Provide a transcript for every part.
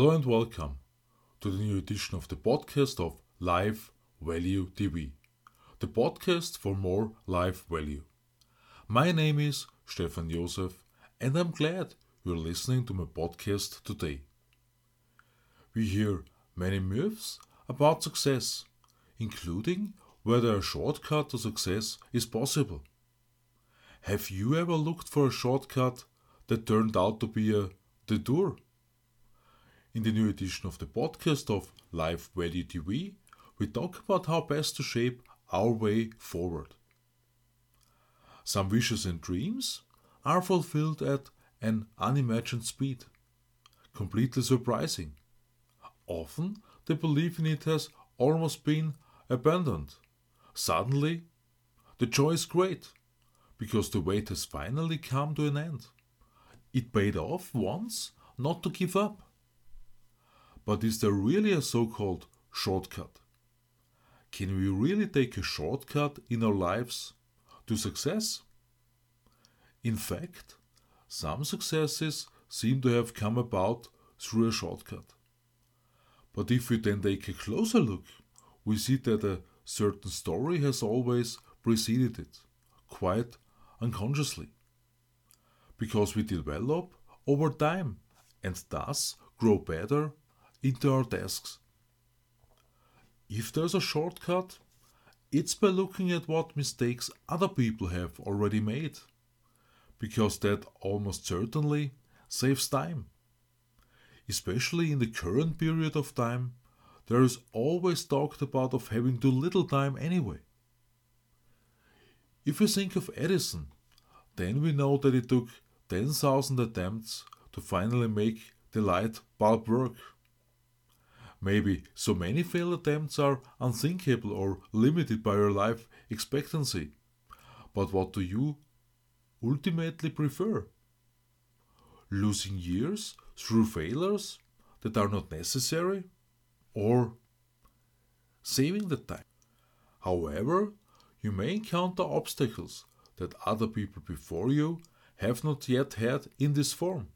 Hello and welcome to the new edition of the podcast of Life Value TV, the podcast for more life value. My name is Stefan Josef and I'm glad you're listening to my podcast today. We hear many myths about success, including whether a shortcut to success is possible. Have you ever looked for a shortcut that turned out to be a detour? In the new edition of the podcast of Life Value TV, we talk about how best to shape our way forward. Some wishes and dreams are fulfilled at an unimagined speed, completely surprising. Often, the belief in it has almost been abandoned. Suddenly, the joy is great because the wait has finally come to an end. It paid off once not to give up. But is there really a so called shortcut? Can we really take a shortcut in our lives to success? In fact, some successes seem to have come about through a shortcut. But if we then take a closer look, we see that a certain story has always preceded it, quite unconsciously. Because we develop over time and thus grow better into our tasks. If there's a shortcut, it's by looking at what mistakes other people have already made, because that almost certainly saves time. Especially in the current period of time, there is always talked about of having too little time anyway. If we think of Edison, then we know that it took 10,000 attempts to finally make the light bulb work. Maybe so many failed attempts are unthinkable or limited by your life expectancy. But what do you ultimately prefer? Losing years through failures that are not necessary? Or saving the time? However, you may encounter obstacles that other people before you have not yet had in this form.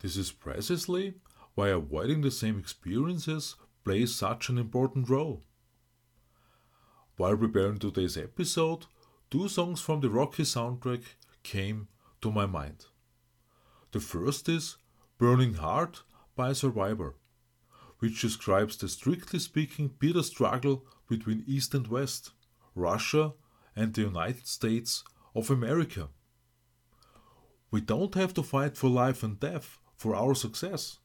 This is precisely why avoiding the same experiences plays such an important role. While preparing today's episode, two songs from the Rocky soundtrack came to my mind. The first is Burning Heart by Survivor, which describes the strictly speaking bitter struggle between East and West, Russia and the United States of America. We don't have to fight for life and death for our success.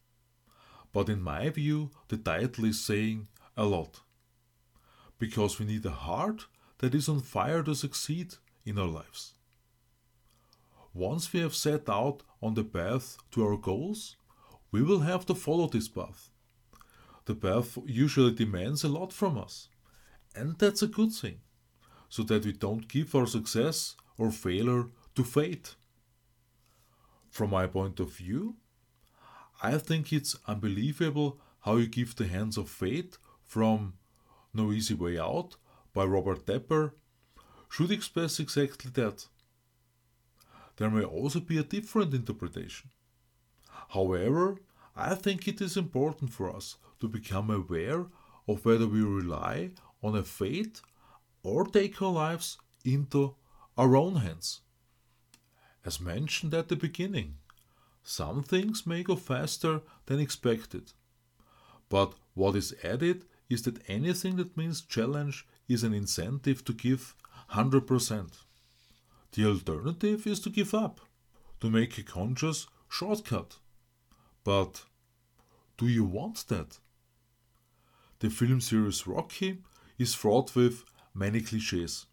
But in my view, the title is saying a lot. Because we need a heart that is on fire to succeed in our lives. Once we have set out on the path to our goals, we will have to follow this path. The path usually demands a lot from us, and that's a good thing, so that we don't give our success or failure to fate. From my point of view, I think it's unbelievable how you give the hands of fate from No Easy Way Out by Robert Tepper should express exactly that. There may also be a different interpretation. However, I think it is important for us to become aware of whether we rely on a fate or take our lives into our own hands. As mentioned at the beginning, some things may go faster than expected. But what is added is that anything that means challenge is an incentive to give 100%. The alternative is to give up, to make a conscious shortcut. But do you want that? The film series Rocky is fraught with many cliches.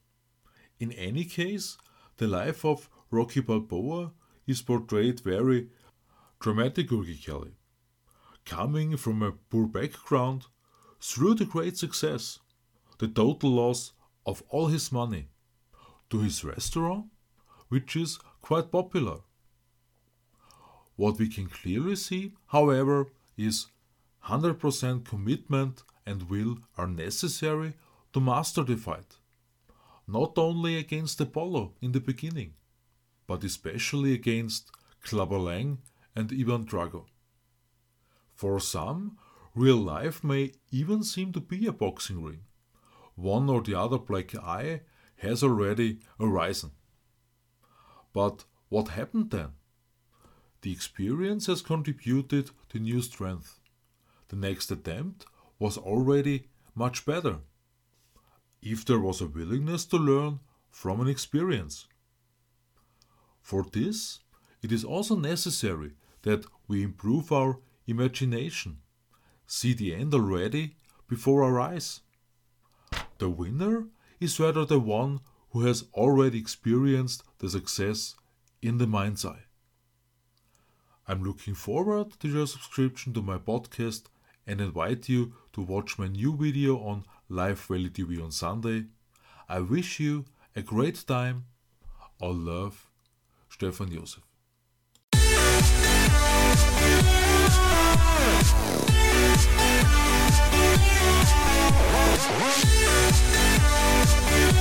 In any case, the life of Rocky Balboa is portrayed very dramatically. Coming from a poor background, through the great success, the total loss of all his money, to his restaurant, which is quite popular. What we can clearly see, however, is 100% commitment and will are necessary to master the fight. Not only against Apollo in the beginning, but especially against Clubber Lang and Ivan Drago. For some, real life may even seem to be a boxing ring. One or the other black eye has already arisen. But what happened then? The experience has contributed to new strength. The next attempt was already much better. If there was a willingness to learn from an experience. For this, it is also necessary that we improve our imagination, see the end already before our eyes. The winner is rather the one who has already experienced the success in the mind's eye. I'm looking forward to your subscription to my podcast and invite you to watch my new video on Life Value TV on Sunday. I wish you a great time. All love, Stefan Josef. We'll